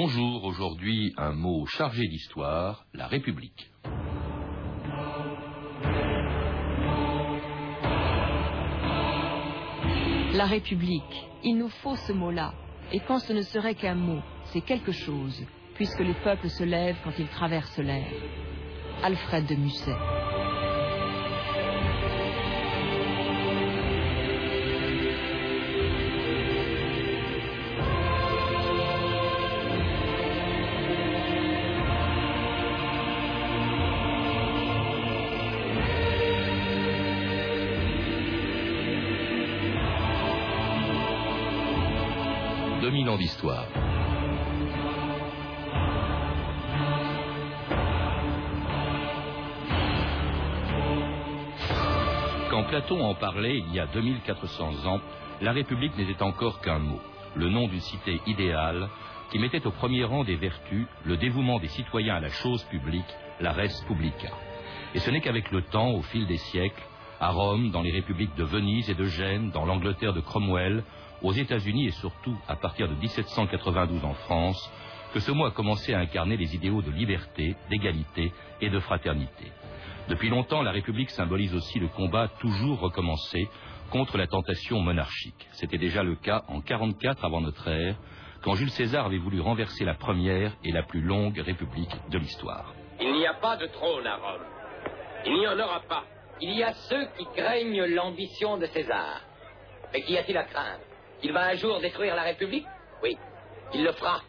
Bonjour, aujourd'hui un mot chargé d'histoire, la République. La République, il nous faut ce mot-là. Et quand ce ne serait qu'un mot, c'est quelque chose, puisque les peuples se lèvent quand ils traversent l'air. Alfred de Musset. 2000 ans d'histoire. Quand Platon en parlait il y a 2400 ans, la République n'était encore qu'un mot, le nom d'une cité idéale qui mettait au premier rang des vertus le dévouement des citoyens à la chose publique, la res publica. Et ce n'est qu'avec le temps, au fil des siècles, à Rome, dans les républiques de Venise et de Gênes, dans l'Angleterre de Cromwell, aux États-Unis et surtout à partir de 1792 en France, que ce mot a commencé à incarner les idéaux de liberté, d'égalité et de fraternité. Depuis longtemps, la République symbolise aussi le combat toujours recommencé contre la tentation monarchique. C'était déjà le cas en 44 avant notre ère, quand Jules César avait voulu renverser la première et la plus longue République de l'histoire. Il n'y a pas de trône à Rome. Il n'y en aura pas. Il y a ceux qui craignent l'ambition de César. Mais qu'y a-t-il à craindre? Il va un jour détruire la République Oui, il le fera.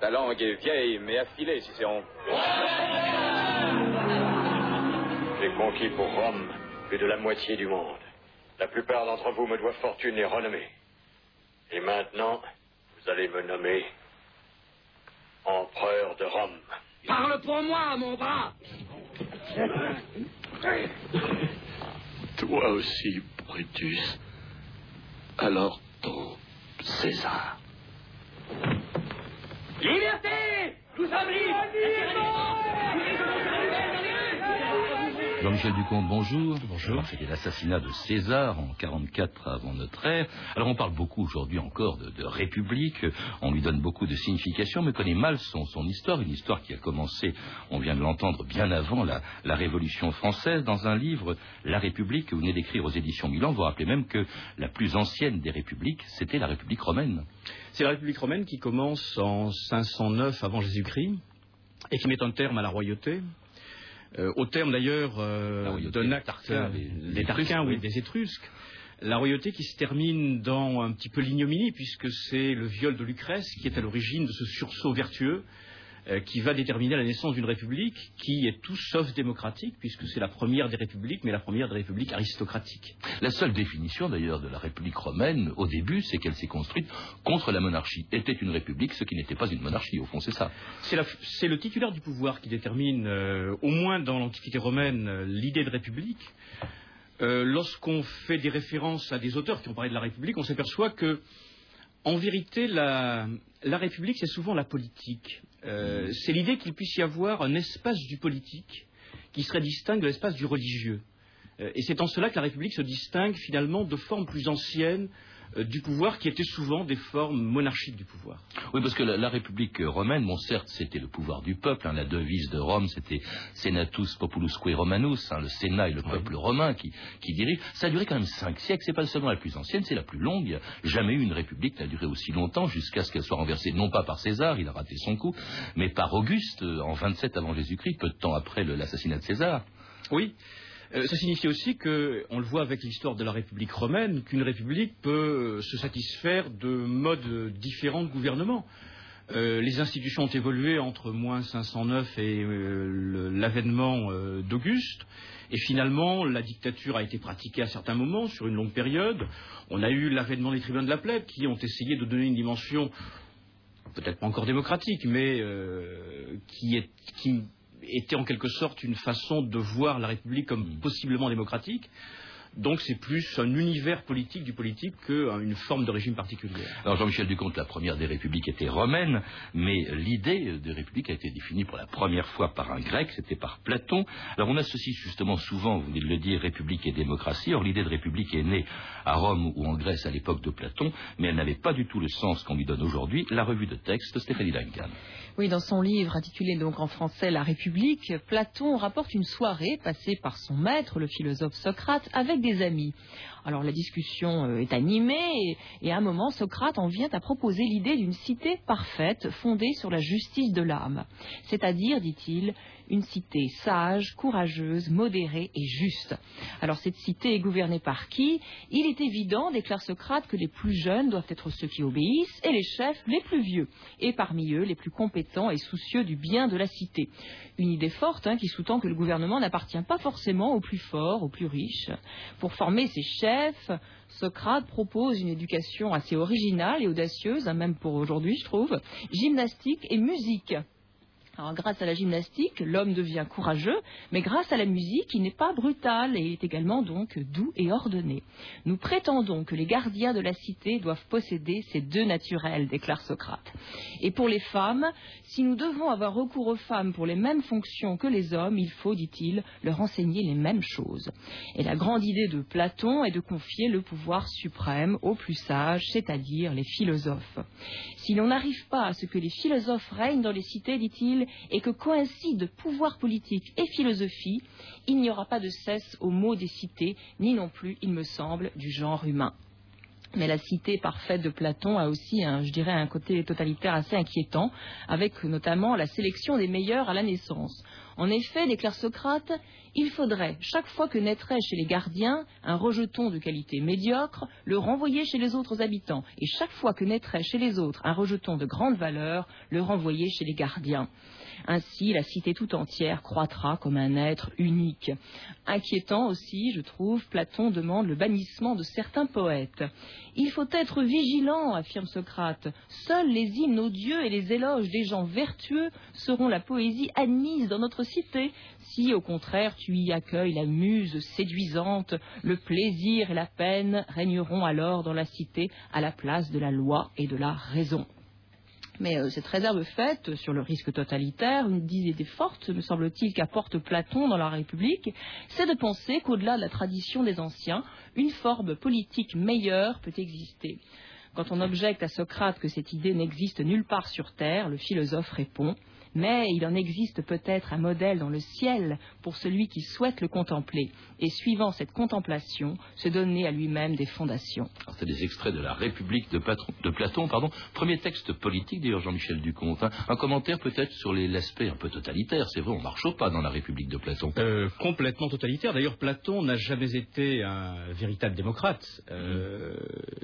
Ta langue est vieille, mais affilée, Cicéron. J'ai conquis pour Rome plus de la moitié du monde. La plupart d'entre vous me doivent fortune et renommée. Et maintenant, vous allez me nommer empereur de Rome. Parle pour moi, mon bras Toi aussi, Brutus. Alors César. Liberté! Nous sommes libres Jean-Michel Ducomte, bonjour. Bonjour. C'était l'assassinat de César en 44 avant notre ère. Alors on parle beaucoup aujourd'hui encore de, République, on lui donne beaucoup de signification, mais connaît mal son, son histoire, une histoire qui a commencé, on vient de l'entendre, bien avant la, Révolution française. Dans un livre, La République, que vous venez d'écrire aux éditions Milan, vous rappelez même que la plus ancienne des républiques, c'était la République romaine. C'est la République romaine qui commence en 509 avant Jésus-Christ et qui met un terme à la royauté au terme d'ailleurs euh, d'un acte des, Tarquins, oui, des Étrusques. La royauté qui se termine dans un petit peu l'ignominie, puisque c'est le viol de Lucrèce qui est à l'origine de ce sursaut vertueux euh, qui va déterminer la naissance d'une république qui est tout sauf démocratique, puisque c'est la première des républiques, mais la première des républiques aristocratiques. La seule définition d'ailleurs de la république romaine, au début, c'est qu'elle s'est construite contre la monarchie. Était une république, ce qui n'était pas une monarchie, au fond, c'est ça. C'est le titulaire du pouvoir qui détermine, euh, au moins dans l'Antiquité romaine, euh, l'idée de république. Lorsqu'on fait des références à des auteurs qui ont parlé de la République, on s'aperçoit que en vérité, la, République, c'est souvent la politique. Euh, c'est l'idée qu'il puisse y avoir un espace du politique qui serait distinct de l'espace du religieux. Euh, et c'est en cela que la République se distingue finalement de formes plus anciennes du pouvoir qui étaient souvent des formes monarchiques du pouvoir. Oui, parce que la, République romaine, bon, certes, c'était le pouvoir du peuple. Hein, la devise de Rome, c'était Senatus Populusque Romanus, hein, le Sénat et le peuple romain qui, qui dirige. Ça a duré quand même cinq siècles. C'est pas seulement la plus ancienne, c'est la plus longue. Jamais eu une République n'a duré aussi longtemps jusqu'à ce qu'elle soit renversée, non pas par César, il a raté son coup, mais par Auguste euh, en 27 avant Jésus-Christ, peu de temps après l'assassinat de César. Oui. Euh, ça signifie aussi que, on le voit avec l'histoire de la République romaine, qu'une république peut se satisfaire de modes différents de gouvernement. Euh, les institutions ont évolué entre moins 509 et euh, l'avènement d'Auguste, et finalement la dictature a été pratiquée à certains moments sur une longue période. On a eu l'avènement des tribuns de la plèbe qui ont essayé de donner une dimension peut-être pas encore démocratique, mais qui, est, qui était en quelque sorte une façon de voir la République comme mm. possiblement démocratique. Donc c'est plus un univers politique du politique qu'une forme de régime particulière. Alors Jean-Michel Ducomte, la première des républiques était romaine, mais l'idée de république a été définie pour la première fois par un grec, c'était par Platon. Alors on associe justement souvent, vous venez de le dire, république et démocratie. Or l'idée de république est née à Rome ou en Grèce à l'époque de Platon, mais elle n'avait pas du tout le sens qu'on lui donne aujourd'hui. La revue de texte, Stéphanie Duncan. Oui, dans son livre intitulé donc en français La République, Platon rapporte une soirée passée par son maître, le philosophe Socrate, avec des amis. Alors la discussion euh, est animée et, à un moment, Socrate en vient à proposer l'idée d'une cité parfaite fondée sur la justice de l'âme. C'est-à-dire, dit-il, une cité sage, courageuse, modérée et juste. Alors cette cité est gouvernée par qui? Il est évident, déclare Socrate, que les plus jeunes doivent être ceux qui obéissent et les chefs les plus vieux, et parmi eux les plus compétents et soucieux du bien de la cité. Une idée forte hein, qui sous-tend que le gouvernement n'appartient pas forcément aux plus forts, aux plus riches. Pour former ses chefs, Socrate propose une éducation assez originale et audacieuse, hein, même pour aujourd'hui je trouve, gymnastique et musique. Grâce à la gymnastique, l'homme devient courageux, mais grâce à la musique, il n'est pas brutal et est également donc doux et ordonné. Nous prétendons que les gardiens de la cité doivent posséder ces deux naturels, déclare Socrate. Et pour les femmes, si nous devons avoir recours aux femmes pour les mêmes fonctions que les hommes, il faut, dit-il, leur enseigner les mêmes choses. Et la grande idée de Platon est de confier le pouvoir suprême aux plus sages, c'est-à-dire les philosophes. Si l'on n'arrive pas à ce que les philosophes règnent dans les cités, dit-il, et que coïncident pouvoir politique et philosophie, il n'y aura pas de cesse au mot des cités, ni non plus, il me semble, du genre humain. Mais la cité parfaite de Platon a aussi, je dirais, un côté totalitaire assez inquiétant, avec notamment la sélection des meilleurs à la naissance. En effet, déclare Socrate, il faudrait, chaque fois que naîtrait chez les gardiens un rejeton de qualité médiocre, le renvoyer chez les autres habitants, et chaque fois que naîtrait chez les autres un rejeton de grande valeur, le renvoyer chez les gardiens. Ainsi, la cité tout entière croîtra comme un être unique. Inquiétant aussi, je trouve, Platon demande le bannissement de certains poètes. Il faut être vigilant, affirme Socrate. Seuls les hymnes aux dieux et les éloges des gens vertueux seront la poésie admise dans notre cité. Si, au contraire, tu y accueilles la muse séduisante, le plaisir et la peine régneront alors dans la cité à la place de la loi et de la raison. Mais euh, cette réserve faite sur le risque totalitaire, une idée forte, me semble-t-il, qu'apporte Platon dans la République, c'est de penser qu'au-delà de la tradition des anciens, une forme politique meilleure peut exister. Quand on objecte à Socrate que cette idée n'existe nulle part sur Terre, le philosophe répond mais il en existe peut-être un modèle dans le ciel pour celui qui souhaite le contempler, et suivant cette contemplation, se donner à lui-même des fondations. C'est des extraits de la République de, Platon, pardon. premier texte politique d'ailleurs Jean-Michel Ducomte. Hein. Un commentaire peut-être sur l'aspect un peu totalitaire, c'est vrai, on marche au pas dans la République de Platon. Euh, complètement totalitaire, d'ailleurs Platon n'a jamais été un véritable démocrate. Euh,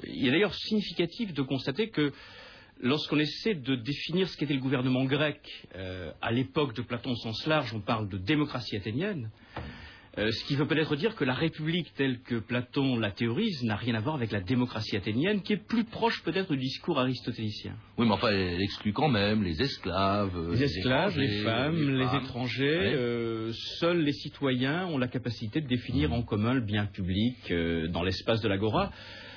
il est d'ailleurs significatif de constater que Lorsqu'on essaie de définir ce qu'était le gouvernement grec euh, à l'époque de Platon au sens large, on parle de démocratie athénienne, euh, ce qui veut peut-être dire que la République telle que Platon la théorise n'a rien à voir avec la démocratie athénienne, qui est plus proche peut-être du discours aristotélicien. Oui, mais enfin, elle exclut quand même les esclaves. Euh, les esclaves, les, femmes, les, étrangers. seuls les citoyens ont la capacité de définir mmh. en commun le bien public dans l'espace de l'agora. Euh,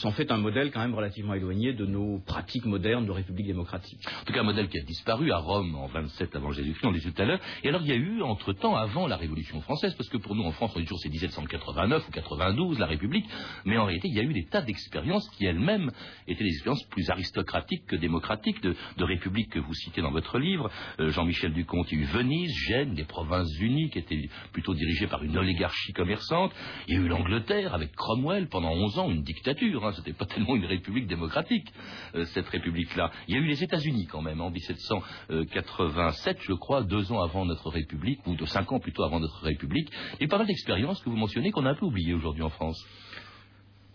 s'en fait un modèle quand même relativement éloigné de nos pratiques modernes de république démocratique. En tout cas, un modèle qui a disparu à Rome en 27 avant Jésus-Christ, on dit tout à l'heure. Et alors, il y a eu, entre-temps, avant la Révolution française, parce que pour nous, en France, on dit toujours c'est 1789 ou 92, la République, mais en réalité, il y a eu des tas d'expériences qui elles-mêmes étaient des expériences plus aristocratiques que démocratiques, de, de républiques que vous citez dans votre livre. Euh, Jean-Michel Ducomte, il y a eu Venise, Gênes, des provinces unies qui étaient plutôt dirigées par une oligarchie commerçante. Il y a eu l'Angleterre avec Cromwell pendant 11 ans, une dictature Hein, c'était pas tellement une république démocratique, euh, cette république-là. Il y a eu les États-Unis quand même, en 1787, je crois, deux ans avant notre république, ou cinq ans plutôt avant notre république, et pas mal d'expériences que vous mentionnez qu'on a un peu oubliées aujourd'hui en France.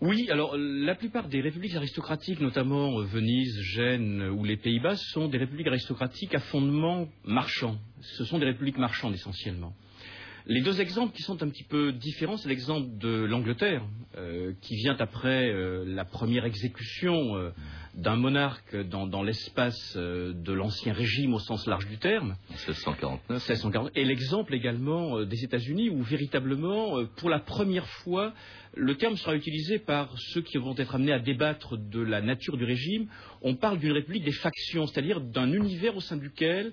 Oui, alors la plupart des républiques aristocratiques, notamment euh, Venise, Gênes ou les Pays-Bas, sont des républiques aristocratiques à fondement marchand. Ce sont des républiques marchandes essentiellement. Les deux exemples qui sont un petit peu différents, c'est l'exemple de l'Angleterre, euh, qui vient après euh, la première exécution euh, d'un monarque dans, l'espace de l'ancien régime au sens large du terme. 1649. Et l'exemple également des États-Unis, où véritablement, pour la première fois, le terme sera utilisé par ceux qui vont être amenés à débattre de la nature du régime. On parle d'une république des factions, c'est-à-dire d'un univers au sein duquel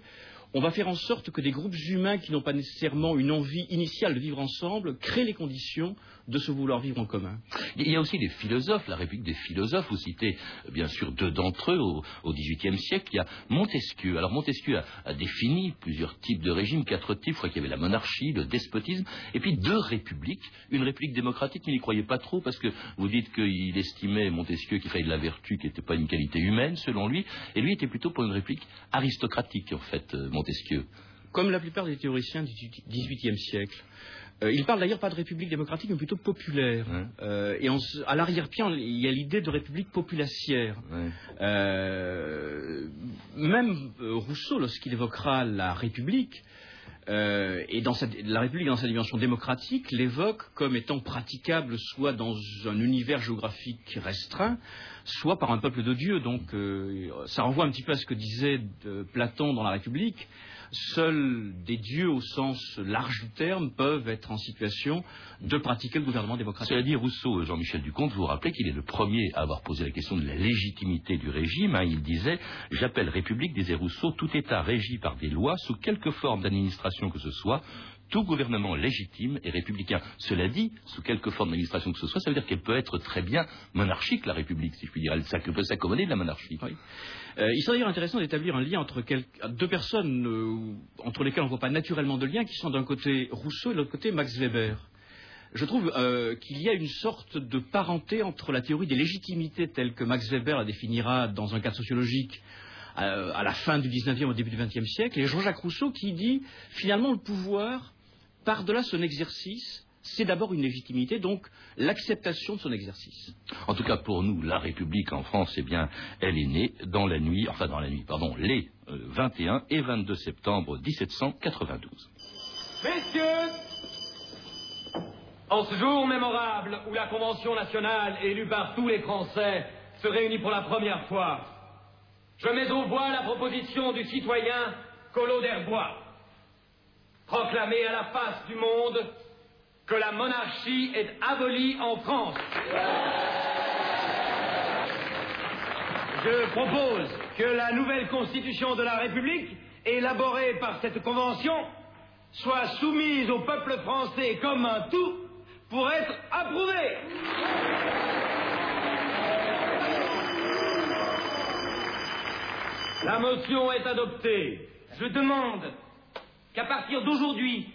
on va faire en sorte que des groupes humains qui n'ont pas nécessairement une envie initiale de vivre ensemble créent les conditions de se vouloir vivre en commun. Il y a aussi des philosophes, la République des philosophes, vous citez bien sûr deux d'entre eux au XVIIIe siècle. Il y a Montesquieu. Alors Montesquieu a, défini plusieurs types de régimes, quatre types. Je crois qu'il y avait la monarchie, le despotisme, et puis deux républiques. Une république démocratique, il n'y croyait pas trop parce que vous dites qu'il estimait, Montesquieu, qu'il fallait de la vertu qui n'était pas une qualité humaine selon lui, et lui était plutôt pour une république aristocratique en fait, euh, Montesquieu. Comme la plupart des théoriciens du XVIIIe siècle. Euh, il parle d'ailleurs pas de république démocratique, mais plutôt populaire. Euh, et à l'arrière-plan, il y a l'idée de république populacière. Euh, même Rousseau, lorsqu'il évoquera la République, et dans la République dans sa dimension démocratique, l'évoque comme étant praticable soit dans un univers géographique restreint, soit par un peuple de Dieu. Donc ça renvoie un petit peu à ce que disait Platon dans la République seuls des dieux au sens large du terme peuvent être en situation de pratiquer le gouvernement démocratique. Cela dit, Rousseau, Jean-Michel Ducomte, vous vous rappelez qu'il est le premier à avoir posé la question de la légitimité du régime. Hein. il disait J'appelle République, disait Rousseau, tout État régi par des lois, sous quelque forme d'administration que ce soit, tout gouvernement légitime est républicain. Cela dit, sous quelque forme d'administration que ce soit, ça veut dire qu'elle peut être très bien monarchique, la République, si je puis dire. Elle peut s'accommoder de la monarchie. Euh, il serait d'ailleurs intéressant d'établir un lien entre deux personnes euh, entre lesquelles on ne voit pas naturellement de lien, qui sont d'un côté Rousseau et de l'autre côté Max Weber. Je trouve euh, qu'il y a une sorte de parenté entre la théorie des légitimités telle que Max Weber la définira dans un cadre sociologique à la fin du XIXe au début du XXe siècle, et Jean-Jacques Rousseau qui dit finalement le pouvoir par-delà son exercice, c'est d'abord une légitimité, donc l'acceptation de son exercice. En tout cas, pour nous, la République en France, eh bien, elle est née dans la nuit, enfin dans la nuit, pardon, les 21 euh, et 22 septembre 1792. Messieurs, en ce jour mémorable où la Convention nationale, élue par tous les Français, se réunit pour la première fois, je mets au voix la proposition du citoyen Collot d'Herbois proclamer à la face du monde que la monarchie est abolie en France. Je propose que la nouvelle constitution de la République, élaborée par cette convention, soit soumise au peuple français comme un tout pour être approuvée. La motion est adoptée. Je demande qu'à partir d'aujourd'hui,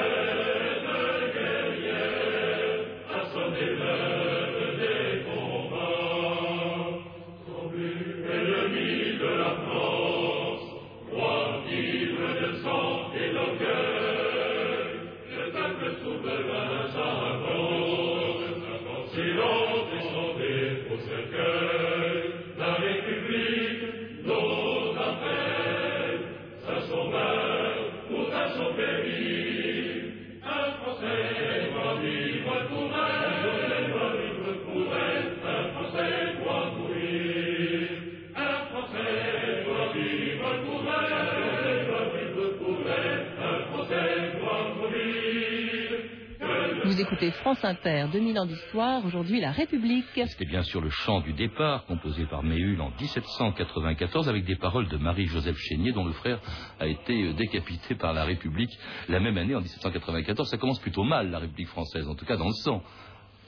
écoutez France Inter, 2000 ans d'histoire, aujourd'hui la République. C'était bien sûr le chant du départ, composé par Méhul en 1794, avec des paroles de Marie-Joseph Chénier, dont le frère a été euh, décapité par la République la même année, en 1794. Ça commence plutôt mal, la République française, en tout cas dans le sang.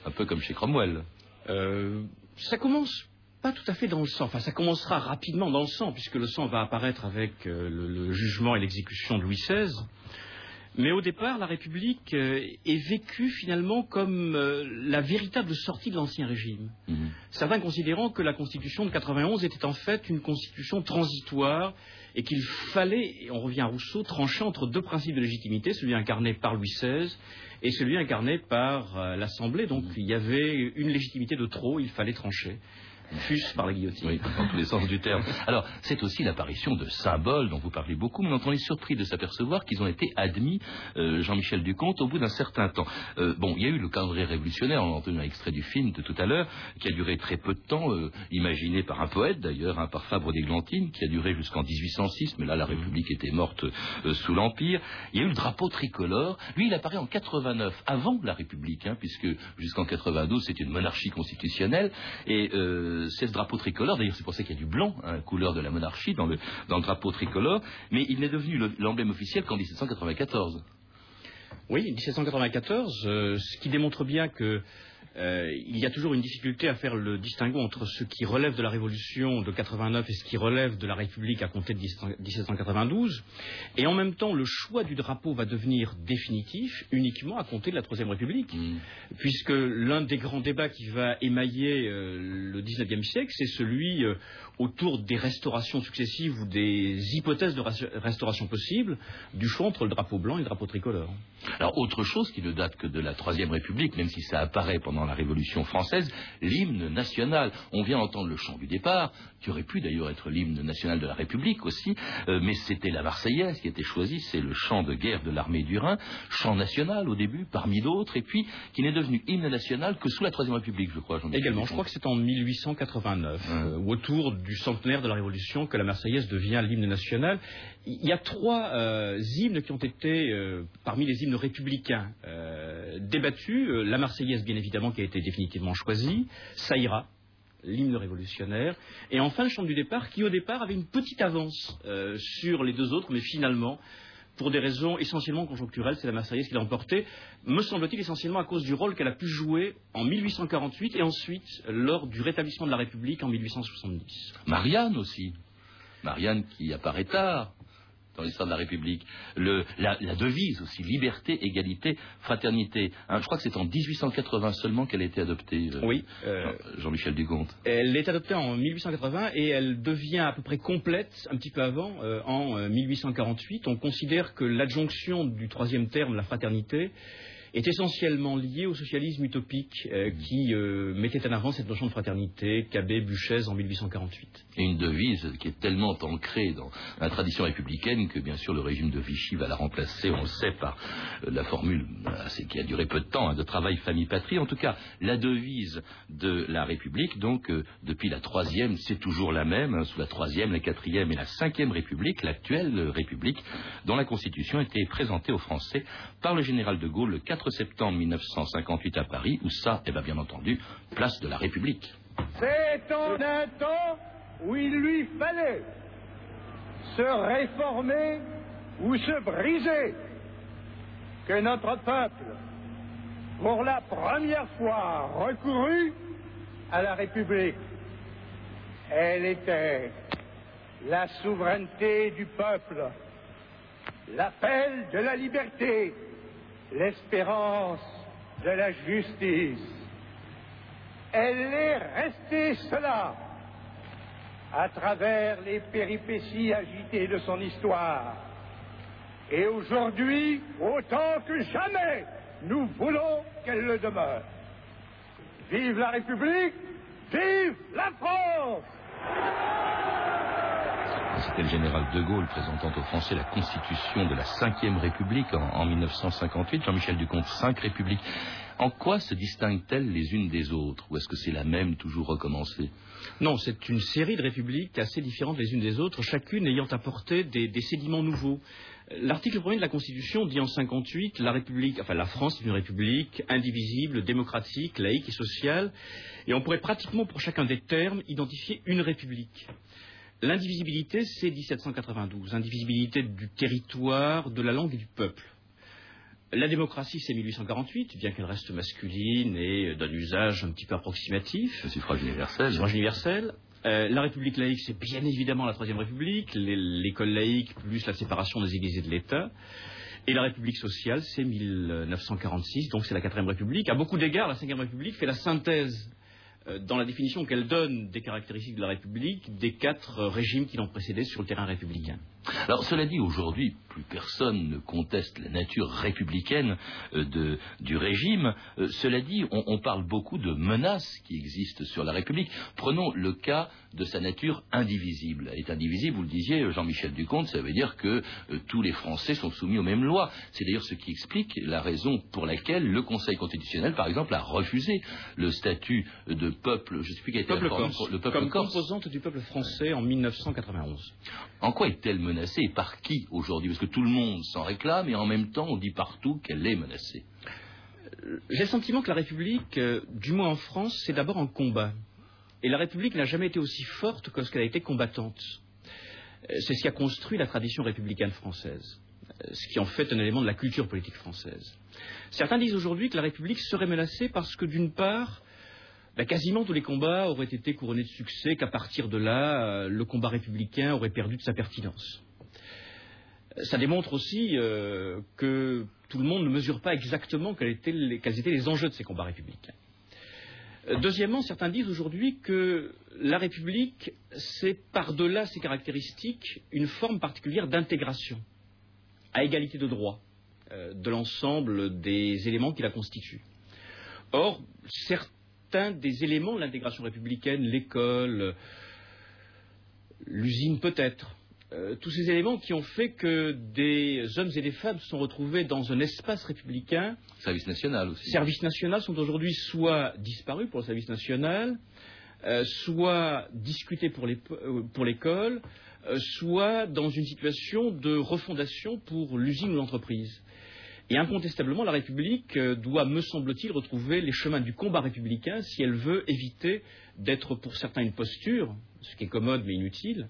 Un peu comme chez Cromwell. Euh, ça commence pas tout à fait dans le sang. Enfin, ça commencera rapidement dans le sang, puisque le sang va apparaître avec euh, le, jugement et l'exécution de Louis XVI. Mais au départ, la République euh, est vécue finalement comme euh, la véritable sortie de l'Ancien Régime. Mhm. Certains considérant que la Constitution de 91 était en fait une Constitution transitoire et qu'il fallait, et on revient à Rousseau, trancher entre deux principes de légitimité, celui incarné par Louis XVI et celui incarné par euh, l'Assemblée. Donc il y avait une légitimité de trop, il fallait trancher fût par la guillotine. Oui, dans tous les sens du terme. Alors, c'est aussi l'apparition de symboles dont vous parlez beaucoup, mais dont on est surpris de s'apercevoir qu'ils ont été admis, euh, Jean-Michel Ducomte, au bout d'un certain temps. Euh, bon, il y a eu le calendrier révolutionnaire, on a entendu un extrait du film de tout à l'heure, qui a duré très peu de temps, euh, imaginé par un poète d'ailleurs, hein, par Fabre d'Églantine, qui a duré jusqu'en 1806, mais là la République était morte sous l'Empire. Il y a eu le drapeau tricolore, lui il apparaît en 89, avant la République, hein, puisque jusqu'en 92 c'était une monarchie constitutionnelle, et c'est ce drapeau tricolore, d'ailleurs c'est pour ça qu'il y a du blanc, hein, couleur de la monarchie dans le, drapeau tricolore, mais il n'est devenu le- l'emblème officiel qu'en 1794. Oui, 1794, euh, ce qui démontre bien que euh, il y a toujours une difficulté à faire le distinguo entre ce qui relève de la Révolution de 89 et ce qui relève de la République à compter de 1792. Et en même temps, le choix du drapeau va devenir définitif uniquement à compter de la Troisième République, Mm. puisque l'un des grands débats qui va émailler euh, le 19e siècle, c'est celui euh, autour des restaurations successives ou des hypothèses de restauration possibles du choix entre le drapeau blanc et le drapeau tricolore. Alors, autre chose qui ne date que de la Troisième République, même si ça apparaît pendant la Révolution française, l'hymne national. On vient entendre le chant du départ, qui aurait pu d'ailleurs être l'hymne national de la République aussi, euh, mais c'était la Marseillaise qui était choisie, c'est le chant de guerre de l'armée du Rhin, chant national au début, parmi d'autres, et puis qui n'est devenu hymne national que sous la Troisième République, je crois. Également, je crois que c'est en 1889, euh, ou autour du centenaire de la Révolution, que la Marseillaise devient l'hymne national. Il y a trois euh, hymnes qui ont été, parmi les hymnes républicains, débattus. Euh, la Marseillaise, bien évidemment, qui a été définitivement choisie. Ça l'hymne révolutionnaire. Et enfin, le chant du départ, qui au départ avait une petite avance euh, sur les deux autres, mais finalement, pour des raisons essentiellement conjoncturelles, c'est la Marseillaise qui l'a emporté, me semble-t-il essentiellement à cause du rôle qu'elle a pu jouer en 1848 et ensuite lors du rétablissement de la République en 1870. Marianne aussi. Marianne qui apparaît tard dans l'histoire de la République. Le- la, la devise aussi, liberté, égalité, fraternité. Hein, je crois que c'est en 1880 seulement qu'elle a été adoptée. euh, Oui, euh, Jean- Jean-Michel Ducomte. elle est adoptée en 1880 et elle devient à peu près complète un petit peu avant, euh, en euh, 1848. On considère que l'adjonction du troisième terme, la fraternité, est essentiellement liée au socialisme utopique euh, qui euh, mettait en avant cette notion de fraternité, Cabet, Buchez en 1848. Et une devise qui est tellement ancrée dans la tradition républicaine que bien sûr le régime de Vichy va la remplacer, on le sait, par euh, la formule qui a duré peu de temps, hein, de travail famille-patrie. En tout cas, la devise de la République, donc euh, depuis la troisième, c'est toujours la même, hein, sous la troisième, la quatrième et la cinquième République, l'actuelle République, dont la Constitution a été présentée aux Français par le général de Gaulle le 4 septembre 1958 à Paris, où ça, eh ben, bien entendu, place de la République. C'est en un temps où il lui fallait se réformer ou se briser que notre peuple, pour la première fois, recourut à la République. Elle était la souveraineté du peuple, l'appel de la liberté, l'espérance de la justice. Elle est restée cela à travers les péripéties agitées de son histoire. Et aujourd'hui, autant que jamais, nous voulons qu'elle le demeure. Vive la République, vive la France Le général de Gaulle présentant aux Français la constitution de la cinquième République en, en 1958. Jean-Michel Ducomte, cinq républiques. En quoi se distinguent-elles les unes des autres? Ou est-ce que c'est la même, toujours recommencée? Non, c'est une série de républiques assez différentes les unes des autres, chacune ayant apporté des, sédiments nouveaux. L'article 1er de la Constitution dit en 58 la République, enfin la France est une république indivisible, démocratique, laïque et sociale, et on pourrait pratiquement pour chacun des termes identifier une république. L'indivisibilité, c'est 1792, indivisibilité du territoire, de la langue et du peuple. La démocratie, c'est 1848, bien qu'elle reste masculine et d'un usage un petit peu approximatif. Le suffrage universel. Suffrage universel. Euh, la République laïque, c'est bien évidemment la Troisième République, l'école laïque plus la séparation des églises et de l'État. Et la République sociale, c'est 1946, donc c'est la quatrième République. À beaucoup d'égards, la cinquième République fait la synthèse euh, dans la définition qu'elle donne des caractéristiques de la République des quatre régimes qui l'ont précédé sur le terrain républicain. Alors, cela dit, aujourd'hui, plus personne ne conteste la nature républicaine euh, du régime. Euh, cela dit, on, parle beaucoup de menaces qui existent sur la République. Prenons le cas de sa nature indivisible. Elle est indivisible, vous le disiez, Jean-Michel Ducomte, ça veut dire que euh, tous les Français sont soumis aux mêmes lois. C'est d'ailleurs ce qui explique la raison pour laquelle le Conseil constitutionnel, par exemple, a refusé le statut de peuple, je sais plus quel était peuple corse, le peuple comme composante du peuple français en 1991. En quoi est-elle menacée et par qui aujourd'hui? Parce que tout le monde s'en réclame et en même temps on dit partout qu'elle est menacée. J'ai le sentiment que la République, euh, du moins en France, c'est d'abord un combat. Et la République n'a jamais été aussi forte que lorsqu'elle a été combattante. Euh, c'est ce qui a construit la tradition républicaine française, euh, ce qui en fait un élément de la culture politique française. Certains disent aujourd'hui que la République serait menacée parce que, d'une part, bah, quasiment tous les combats auraient été couronnés de succès, qu'à partir de là, le combat républicain aurait perdu de sa pertinence. Ça démontre aussi euh, que tout le monde ne mesure pas exactement quels étaient, les, enjeux de ces combats républicains. Euh, deuxièmement, certains disent aujourd'hui que la République, c'est par-delà ses caractéristiques une forme particulière d'intégration, à égalité de droit, euh, de l'ensemble des éléments qui la constituent. Or, certains des éléments de l'intégration républicaine, l'école, l'usine peut-être, euh, tous ces éléments qui ont fait que des hommes et des femmes se sont retrouvés dans un espace républicain. Service national aussi. Service national sont aujourd'hui soit disparus pour le service national, euh, soit discutés pour euh, l'école, soit dans une situation de refondation pour l'usine ou l'entreprise. Et incontestablement, la République doit, me semble-t-il, retrouver les chemins du combat républicain si elle veut éviter d'être pour certains une posture, ce qui est commode mais inutile,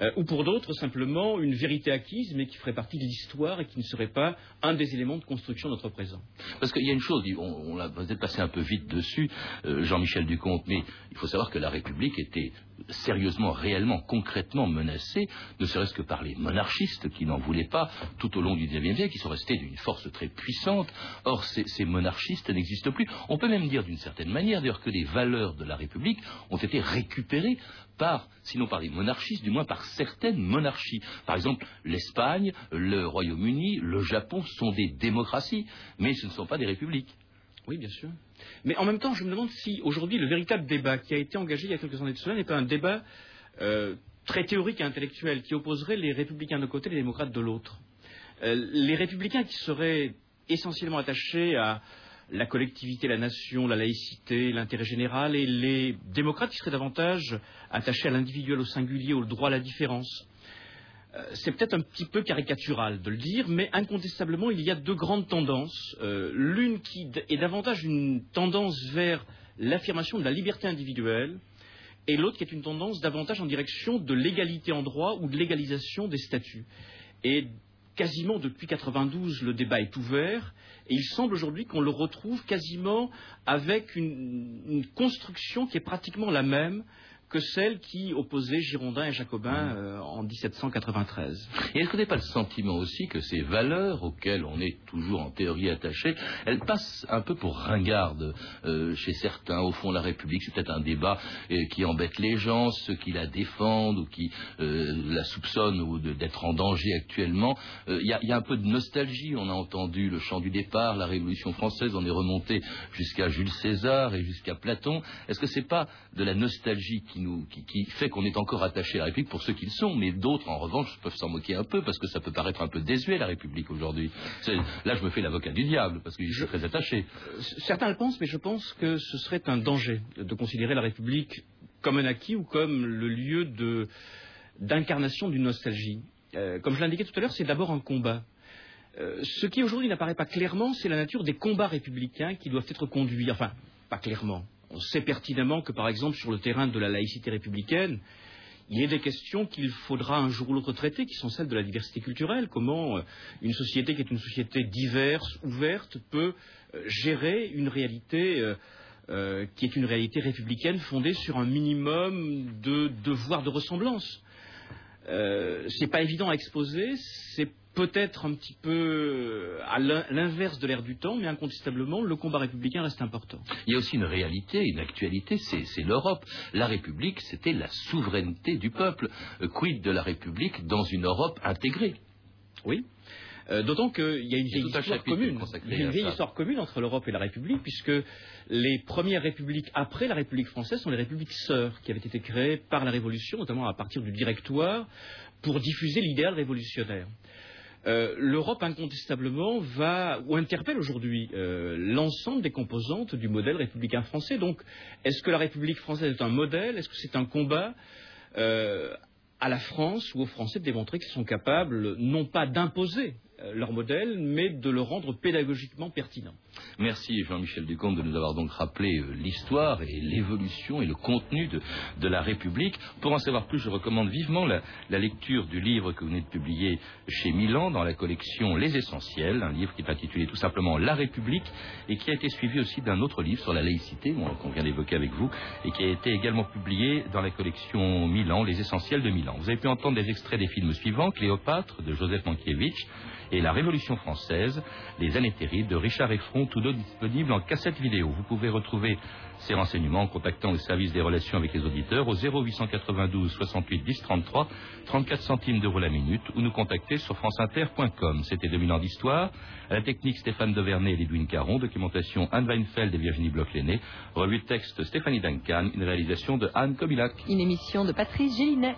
euh, ou pour d'autres simplement une vérité acquise mais qui ferait partie de l'histoire et qui ne serait pas un des éléments de construction de notre présent. Parce qu'il y a une chose, on, on l'a peut-être passé un peu vite dessus, euh, Jean-Michel Ducomte, mais il faut savoir que la République était sérieusement, réellement, concrètement menacée, ne serait-ce que par les monarchistes qui n'en voulaient pas tout au long du XIXe siècle, qui sont restés d'une force très puissante. Or, ces, ces monarchistes n'existent plus. On peut même dire d'une certaine manière, d'ailleurs, que les valeurs de la République ont été récupérées par, sinon par les monarchistes, du moins par certaines monarchies. Par exemple, l'Espagne, le Royaume-Uni, le Japon sont des démocraties, mais ce ne sont pas des républiques. Oui, bien sûr. Mais en même temps, je me demande si aujourd'hui le véritable débat qui a été engagé il y a quelques années de cela n'est pas un débat euh, très théorique et intellectuel qui opposerait les républicains d'un côté et les démocrates de l'autre. Euh, les républicains qui seraient essentiellement attachés à la collectivité, la nation, la laïcité, l'intérêt général, et les démocrates qui seraient davantage attachés à l'individuel, au singulier, au droit à la différence. Euh, c'est peut-être un petit peu caricatural de le dire, mais incontestablement, il y a deux grandes tendances. Euh, l'une qui est davantage une tendance vers l'affirmation de la liberté individuelle, et l'autre qui est une tendance davantage en direction de l'égalité en droit ou de l'égalisation des statuts. Quasiment depuis 92, le débat est ouvert, et il semble aujourd'hui qu'on le retrouve quasiment avec une, construction qui est pratiquement la même que celle qui opposait Girondins et Jacobins mmh. euh, en 1793. Et est-ce que n'est pas le sentiment aussi que ces valeurs auxquelles on est toujours en théorie attaché, elles passent un peu pour ringardes euh, chez certains Au fond, la République, c'est peut-être un débat euh, qui embête les gens, ceux qui la défendent ou qui la soupçonnent ou d'être en danger actuellement. Il y, y, a un peu de nostalgie. On a entendu le chant du départ, la Révolution française, on est remonté jusqu'à Jules César et jusqu'à Platon. Est-ce que c'est pas de la nostalgie qui qui, fait qu'on est encore attaché à la République pour ceux qui le sont, mais d'autres, en revanche, peuvent s'en moquer un peu parce que ça peut paraître un peu désuet la République aujourd'hui. Là, je me fais l'avocat du diable parce que je suis très attaché. Euh, certains le pensent, mais je pense que ce serait un danger de considérer la République comme un acquis ou comme le lieu d'incarnation d'une nostalgie. Euh, comme je l'indiquais tout à l'heure, c'est d'abord un combat. Euh, ce qui aujourd'hui n'apparaît pas clairement, c'est la nature des combats républicains qui doivent être conduits. Enfin, pas clairement. On sait pertinemment que, par exemple, sur le terrain de la laïcité républicaine, il y a des questions qu'il faudra un jour ou l'autre traiter, qui sont celles de la diversité culturelle. Comment euh, une société qui est une société diverse, ouverte, peut euh, gérer une réalité euh, qui est une réalité républicaine fondée sur un minimum de devoirs de ressemblance? Ce n'est pas évident à exposer, c'est peut-être un petit peu à l'inverse de l'ère du temps, mais incontestablement, le combat républicain reste important. Il y a aussi une réalité, une actualité, c'est l'Europe. La République, c'était la souveraineté du peuple. Quid de la République dans une Europe intégrée? Oui. Euh, d'autant qu'il y a une vieille histoire commune. Il y a une vieille histoire commune entre l'Europe et la République, puisque les premières républiques après la République française sont les républiques sœurs, qui avaient été créées par la Révolution, notamment à partir du directoire, pour diffuser l'idéal révolutionnaire. Euh, L'Europe incontestablement va ou interpelle aujourd'hui euh, l'ensemble des composantes du modèle républicain français. Donc, est-ce que la République française est un modèle? Est-ce que c'est un combat à la France ou aux Français de démontrer qu'ils sont capables non pas d'imposer euh, leur modèle, mais de le rendre pédagogiquement pertinent. Merci Jean-Michel Ducomte de nous avoir donc rappelé euh, l'histoire et l'évolution et le contenu de, la République. Pour en savoir plus, je recommande vivement la, lecture du livre que vous venez de publier chez Milan dans la collection Les Essentiels, un livre qui est intitulé tout simplement La République et qui a été suivi aussi d'un autre livre sur la laïcité qu'on vient d'évoquer avec vous et qui a été également publié dans la collection Milan, Les Essentiels de Milan. Vous avez pu entendre des extraits des films suivants, Cléopâtre de Joseph Mankiewicz, et La Révolution française, Les années terribles de Richard Effron, tous deux disponibles en cassette vidéo. Vous pouvez retrouver ces renseignements en contactant le service des relations avec les auditeurs au 0892 68 10 33, 34 centimes d'euros la minute ou nous contacter sur franceinter.com. C'était 2000 ans d'histoire. À la technique Stéphane Devernet et Lidwin Caron, documentation Anne Weinfeld et Virginie Bloch-Lenné, revue de texte Stéphanie Duncan, une réalisation de Anne Kobilac. Une émission de Patrice Gélinet.